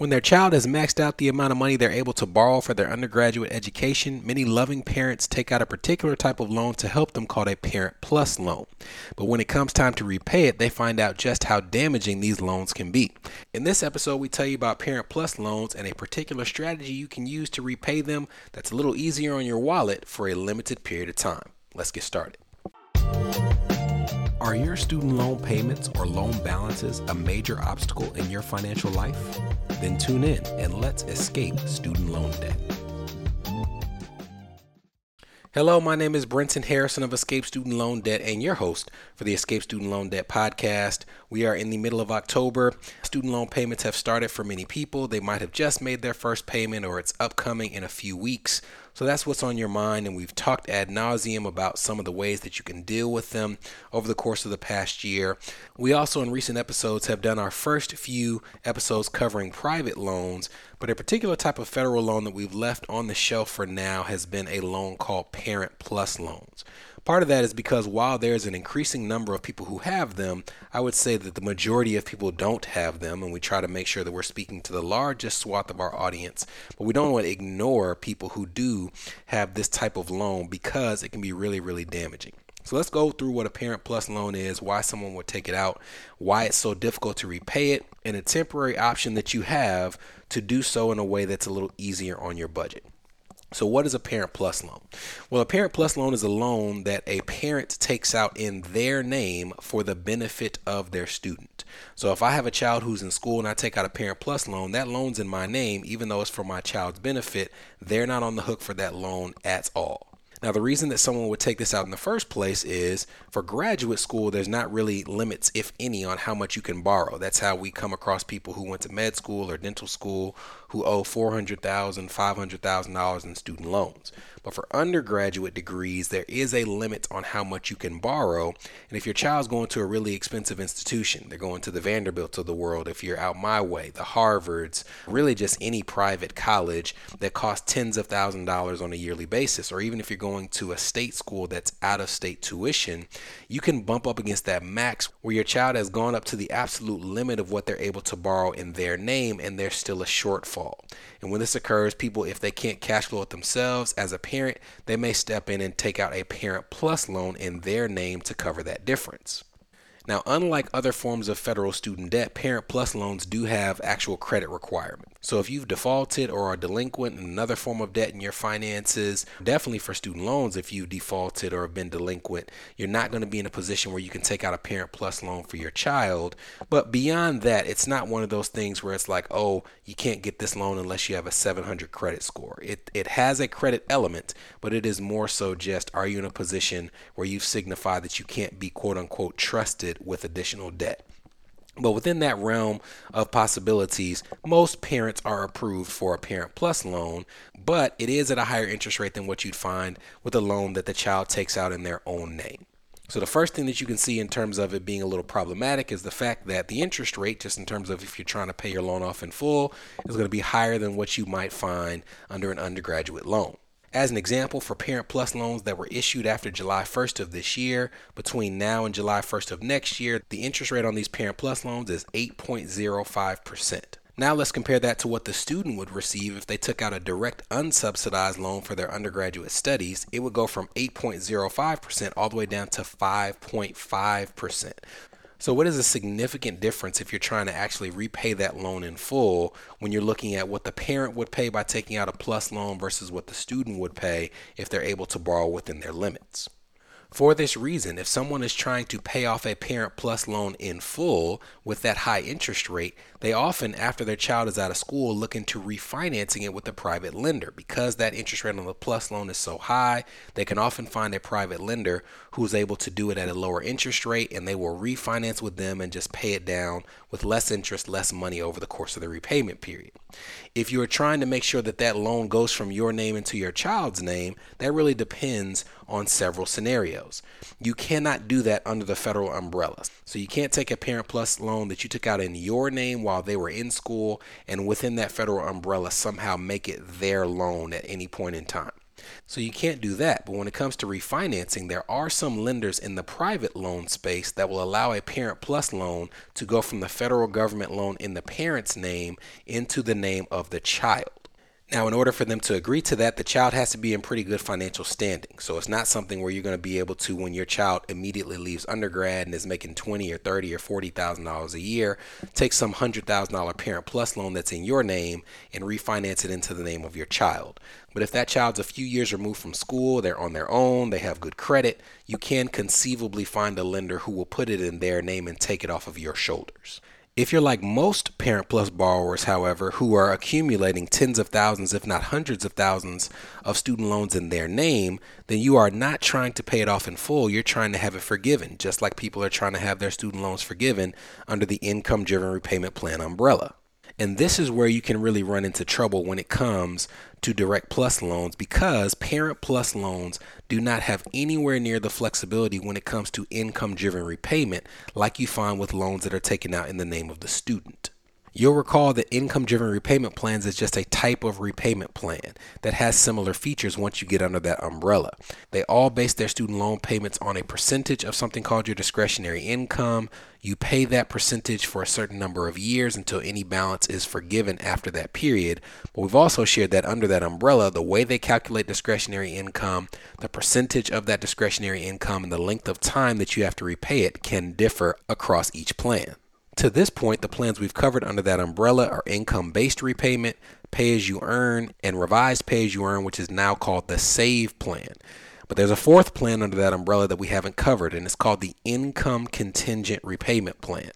When their child has maxed out the amount of money they're able to borrow for their undergraduate education, many loving parents take out a particular type of loan to help them called a Parent Plus loan. But when it comes time to repay it, they find out just how damaging these loans can be. In this episode, we tell you about Parent Plus loans and a particular strategy you can use to repay them that's a little easier on your wallet for a limited period of time. Let's get started. Are your student loan payments or loan balances a major obstacle in your financial life? Then tune in and let's escape student loan debt. Hello, my name is Brenton Harrison of Escape Student Loan Debt and your host for the Escape Student Loan Debt podcast. We are in the middle of October. Student loan payments have started for many people. They might have just made their first payment or it's upcoming in a few weeks. So that's what's on your mind, and we've talked ad nauseum about some of the ways that you can deal with them over the course of the past year. We also, in recent episodes, have done our first few episodes covering private loans, but a particular type of federal loan that we've left on the shelf for now has been a loan called Parent Plus loans. Part of that is because while there's an increasing number of people who have them, I would say that the majority of people don't have them, and we try to make sure that we're speaking to the largest swath of our audience. But we don't want to ignore people who do have this type of loan because it can be really, really damaging. So let's go through what a Parent Plus loan is, why someone would take it out, why it's so difficult to repay it, and a temporary option that you have to do so in a way that's a little easier on your budget. So, what is a Parent Plus loan? Well, a Parent Plus loan is a loan that a parent takes out in their name for the benefit of their student. So, if I have a child who's in school and I take out a Parent Plus loan, that loan's in my name, even though it's for my child's benefit. They're not on the hook for that loan at all. Now, the reason that someone would take this out in the first place is for graduate school, there's not really limits, if any, on how much you can borrow. That's how we come across people who went to med school or dental school who owe $400,000, $500,000 in student loans. But for undergraduate degrees, there is a limit on how much you can borrow. And if your child's going to a really expensive institution, they're going to the Vanderbilts of the world, if you're out my way, the Harvards, really just any private college that costs tens of thousands of dollars on a yearly basis, or even if you're going to a state school that's out of state tuition, you can bump up against that max where your child has gone up to the absolute limit of what they're able to borrow in their name and there's still a shortfall. And when this occurs, people, if they can't cash flow it themselves as a parent, they may step in and take out a Parent Plus loan in their name to cover that difference. Now, unlike other forms of federal student debt, Parent Plus loans do have actual credit requirements. So if you've defaulted or are delinquent in another form of debt in your finances, definitely for student loans, if you defaulted or have been delinquent, you're not going to be in a position where you can take out a Parent Plus loan for your child. But beyond that, it's not one of those things where it's like, oh, you can't get this loan unless you have a 700 credit score. It, it has a credit element, but it is more so just are you in a position where you've signified that you can't be quote unquote trusted with additional debt? But within that realm of possibilities, most parents are approved for a Parent Plus loan, but it is at a higher interest rate than what you'd find with a loan that the child takes out in their own name. So the first thing that you can see in terms of it being a little problematic is the fact that the interest rate, just in terms of if you're trying to pay your loan off in full, is going to be higher than what you might find under an undergraduate loan. As an example, for Parent Plus loans that were issued after July 1st of this year, between now and July 1st of next year, the interest rate on these Parent Plus loans is 8.05%. Now let's compare that to what the student would receive if they took out a direct unsubsidized loan for their undergraduate studies. It would go from 8.05% all the way down to 5.5%. So, what is a significant difference if you're trying to actually repay that loan in full when you're looking at what the parent would pay by taking out a plus loan versus what the student would pay if they're able to borrow within their limits? For this reason, if someone is trying to pay off a Parent Plus loan in full with that high interest rate, they often, after their child is out of school, look into refinancing it with a private lender. Because that interest rate on the Plus loan is so high, they can often find a private lender who is able to do it at a lower interest rate and they will refinance with them and just pay it down with less interest, less money over the course of the repayment period. If you are trying to make sure that that loan goes from your name into your child's name, that really depends on several scenarios. You cannot do that under the federal umbrella. So you can't take a Parent Plus loan that you took out in your name while they were in school and within that federal umbrella somehow make it their loan at any point in time. So you can't do that. But when it comes to refinancing, there are some lenders in the private loan space that will allow a Parent Plus loan to go from the federal government loan in the parent's name into the name of the child. Now, in order for them to agree to that, the child has to be in pretty good financial standing. So it's not something where you're going to be able to, when your child immediately leaves undergrad and is making twenty or thirty or forty thousand dollars a year, take some hundred thousand dollar Parent Plus loan that's in your name and refinance it into the name of your child. But if that child's a few years removed from school, they're on their own, they have good credit, you can conceivably find a lender who will put it in their name and take it off of your shoulders. If you're like most Parent Plus borrowers, however, who are accumulating tens of thousands, if not hundreds of thousands, of student loans in their name, then you are not trying to pay it off in full. You're trying to have it forgiven, just like people are trying to have their student loans forgiven under the income driven repayment plan umbrella. And this is where you can really run into trouble when it comes to Direct Plus loans because Parent Plus loans do not have anywhere near the flexibility when it comes to income driven repayment like you find with loans that are taken out in the name of the student. You'll recall that income driven repayment plans is just a type of repayment plan that has similar features once you get under that umbrella. They all base their student loan payments on a percentage of something called your discretionary income. You pay that percentage for a certain number of years until any balance is forgiven after that period. But we've also shared that under that umbrella, the way they calculate discretionary income, the percentage of that discretionary income, and the length of time that you have to repay it can differ across each plan. To this point, the plans we've covered under that umbrella are income based repayment, pay as you earn, and revised pay as you earn, which is now called the SAVE plan. But there's a fourth plan under that umbrella that we haven't covered, and it's called the Income Contingent Repayment Plan.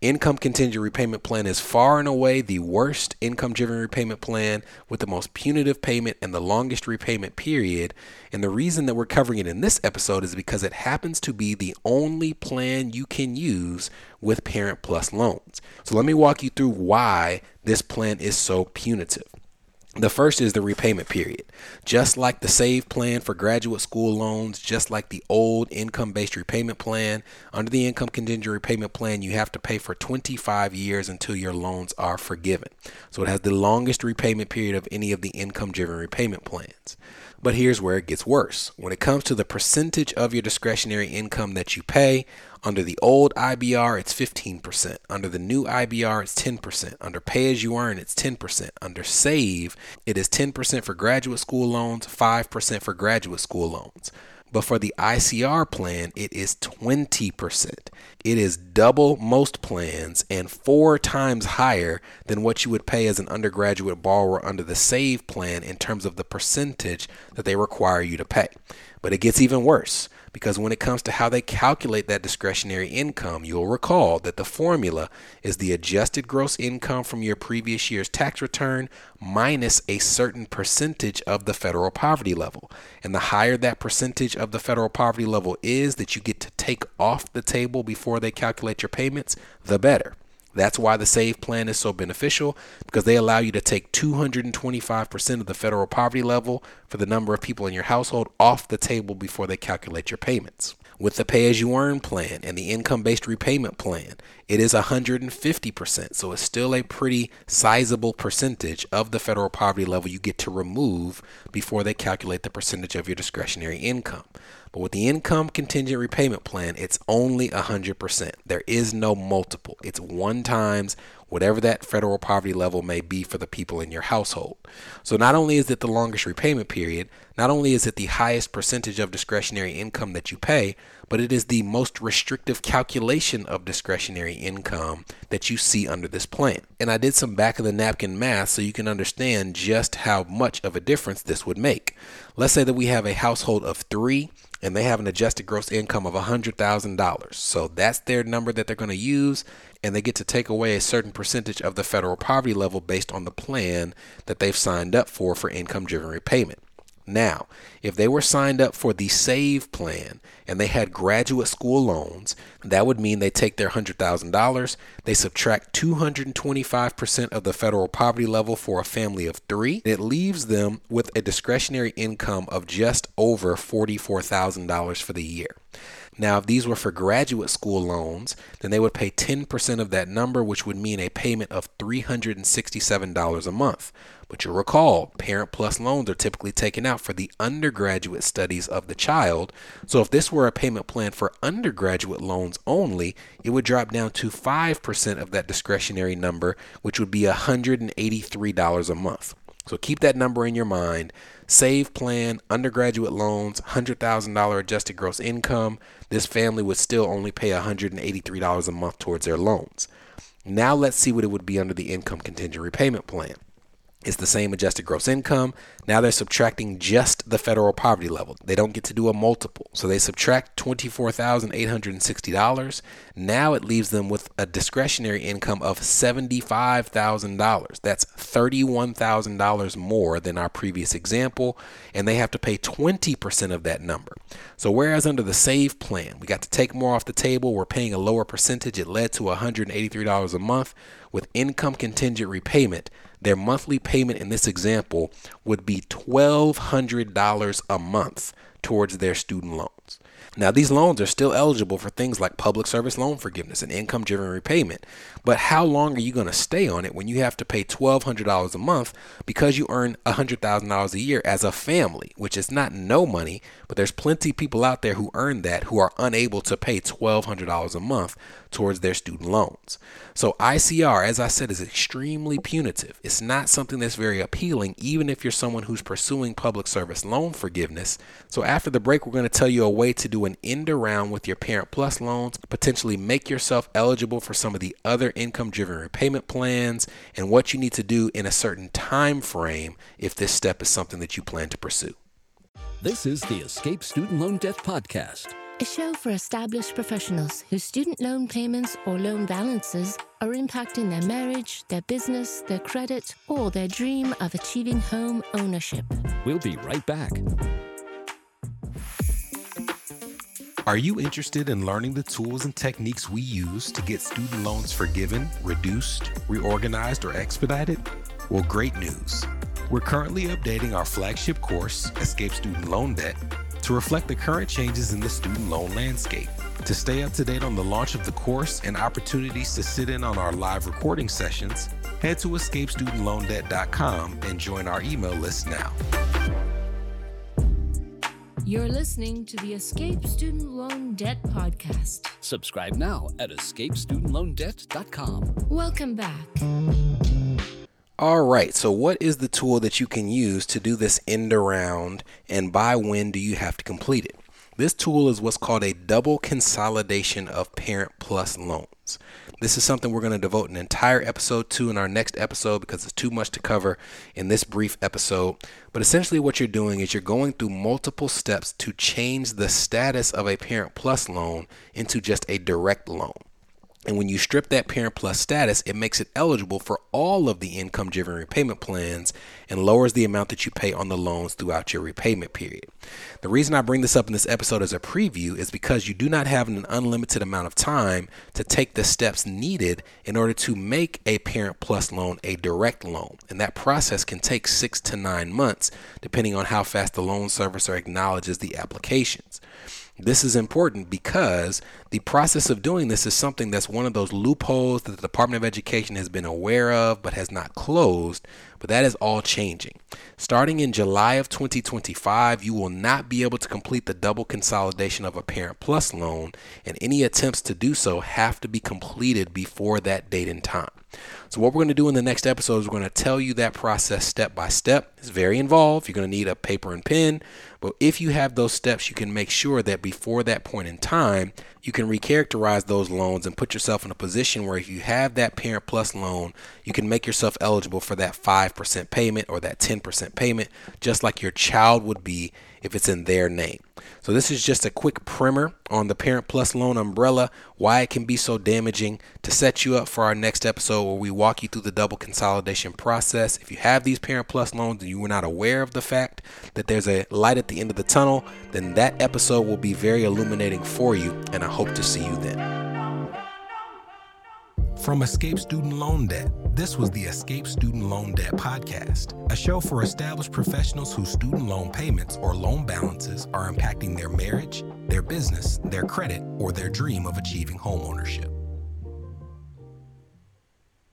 Income contingent repayment plan is far and away the worst income driven repayment plan with the most punitive payment and the longest repayment period. And the reason that we're covering it in this episode is because it happens to be the only plan you can use with Parent Plus loans. So let me walk you through why this plan is so punitive. The first is the repayment period. Just like the SAVE plan for graduate school loans, just like the old income based repayment plan, under the income contingent repayment plan, you have to pay for 25 years until your loans are forgiven. So it has the longest repayment period of any of the income driven repayment plans. But here's where it gets worse. When it comes to the percentage of your discretionary income that you pay, under the old IBR, it's 15%. Under the new IBR, it's 10%. Under pay as you earn, it's 10%. Under save, it is 10% for graduate school loans, 5% for graduate school loans. But for the ICR plan, it is 20%. It is double most plans and four times higher than what you would pay as an undergraduate borrower under the SAVE plan in terms of the percentage that they require you to pay. But it gets even worse because when it comes to how they calculate that discretionary income, you'll recall that the formula is the adjusted gross income from your previous year's tax return minus a certain percentage of the federal poverty level. And the higher that percentage of the federal poverty level is that you get to take off the table before they calculate your payments, the better. That's why the SAVE plan is so beneficial because they allow you to take 225% of the federal poverty level for the number of people in your household off the table before they calculate your payments. With the pay as you earn plan and the income based repayment plan, it is 150%. So it's still a pretty sizable percentage of the federal poverty level you get to remove before they calculate the percentage of your discretionary income. But with the income contingent repayment plan, it's only 100%. There is no multiple. It's one times whatever that federal poverty level may be for the people in your household. So not only is it the longest repayment period, not only is it the highest percentage of discretionary income that you pay, but it is the most restrictive calculation of discretionary income that you see under this plan. And I did some back of the napkin math so you can understand just how much of a difference this would make. Let's say that we have a household of three and they have an adjusted gross income of $100,000. So that's their number that they're going to use, and they get to take away a certain percentage of the federal poverty level based on the plan that they've signed up for for income driven repayment. Now, if they were signed up for the SAVE plan and they had graduate school loans, that would mean they take their $100,000, they subtract 225% of the federal poverty level for a family of three. and It leaves them with a discretionary income of just over $44,000 for the year. Now, if these were for graduate school loans, then they would pay 10% of that number, which would mean a payment of $367 a month. But you'll recall, Parent Plus loans are typically taken out for the undergraduate studies of the child. So if this were a payment plan for undergraduate loans only, it would drop down to 5% of that discretionary number, which would be $183 a month. So keep that number in your mind. Save plan, undergraduate loans, $100,000 adjusted gross income. This family would still only pay $183 a month towards their loans. Now let's see what it would be under the income contingent repayment plan. It's the same adjusted gross income. Now they're subtracting just the federal poverty level. They don't get to do a multiple. So they subtract $24,860. Now it leaves them with a discretionary income of $75,000. That's $31,000 more than our previous example. And they have to pay 20% of that number. So whereas under the SAVE plan, we got to take more off the table, we're paying a lower percentage. It led to $183 a month. With income contingent repayment, their monthly payment in this example would be $1,200 a month towards their student loans. Now, these loans are still eligible for things like public service loan forgiveness and income driven repayment, but how long are you going to stay on it when you have to pay $1,200 a month because you earn $100,000 a year as a family, which is not no money, but there's plenty of people out there who earn that who are unable to pay $1,200 a month towards their student loans. So ICR, as I said, is extremely punitive. It's not something that's very appealing, even if you're someone who's pursuing public service loan forgiveness. So after the break, we're going to tell you a way to do an end around with your Parent Plus loans, potentially make yourself eligible for some of the other income driven repayment plans, and what you need to do in a certain time frame if this step is something that you plan to pursue. This is the Escape Student Loan Debt Podcast a show for established professionals whose student loan payments or loan balances are impacting their marriage, their business, their credit, or their dream of achieving home ownership. We'll be right back. Are you interested in learning the tools and techniques we use to get student loans forgiven, reduced, reorganized, or expedited? Well, great news. We're currently updating our flagship course, Escape Student Loan Debt to reflect the current changes in the student loan landscape. To stay up to date on the launch of the course and opportunities to sit in on our live recording sessions, head to escapestudentloandebt.com and join our email list now. You're listening to the Escape Student Loan Debt Podcast. Subscribe now at escapestudentloandebt.com. Welcome back. All right, so what is the tool that you can use to do this end around and by when do you have to complete it? This tool is what's called a double consolidation of Parent Plus loans. This is something we're going to devote an entire episode to in our next episode because it's too much to cover in this brief episode. But essentially, what you're doing is you're going through multiple steps to change the status of a Parent Plus loan into just a direct loan. And when you strip that Parent Plus status, it makes it eligible for all of the income driven repayment plans and lowers the amount that you pay on the loans throughout your repayment period. The reason I bring this up in this episode as a preview is because you do not have an unlimited amount of time to take the steps needed in order to make a Parent Plus loan a direct loan. And that process can take six to nine months, depending on how fast the loan servicer acknowledges the applications. This is important because the process of doing this is something that's one of those loopholes that the Department of Education has been aware of but has not closed. But that is all changing. Starting in July of 2025, you will not be able to complete the double consolidation of a Parent Plus loan, and any attempts to do so have to be completed before that date and time. So, what we're going to do in the next episode is we're going to tell you that process step by step. It's very involved. You're going to need a paper and pen. But if you have those steps, you can make sure that before that point in time, you can recharacterize those loans and put yourself in a position where if you have that Parent Plus loan, you can make yourself eligible for that 5% payment or that 10% payment, just like your child would be if it's in their name. So, this is just a quick primer on the Parent Plus loan umbrella, why it can be so damaging to set you up for our next episode where we walk you through the double consolidation process. If you have these Parent Plus loans and you were not aware of the fact that there's a light at the end of the tunnel, then that episode will be very illuminating for you, and I hope to see you then. From Escape Student Loan Debt, this was the Escape Student Loan Debt Podcast, a show for established professionals whose student loan payments or loan balances are impacting their marriage, their business, their credit, or their dream of achieving homeownership.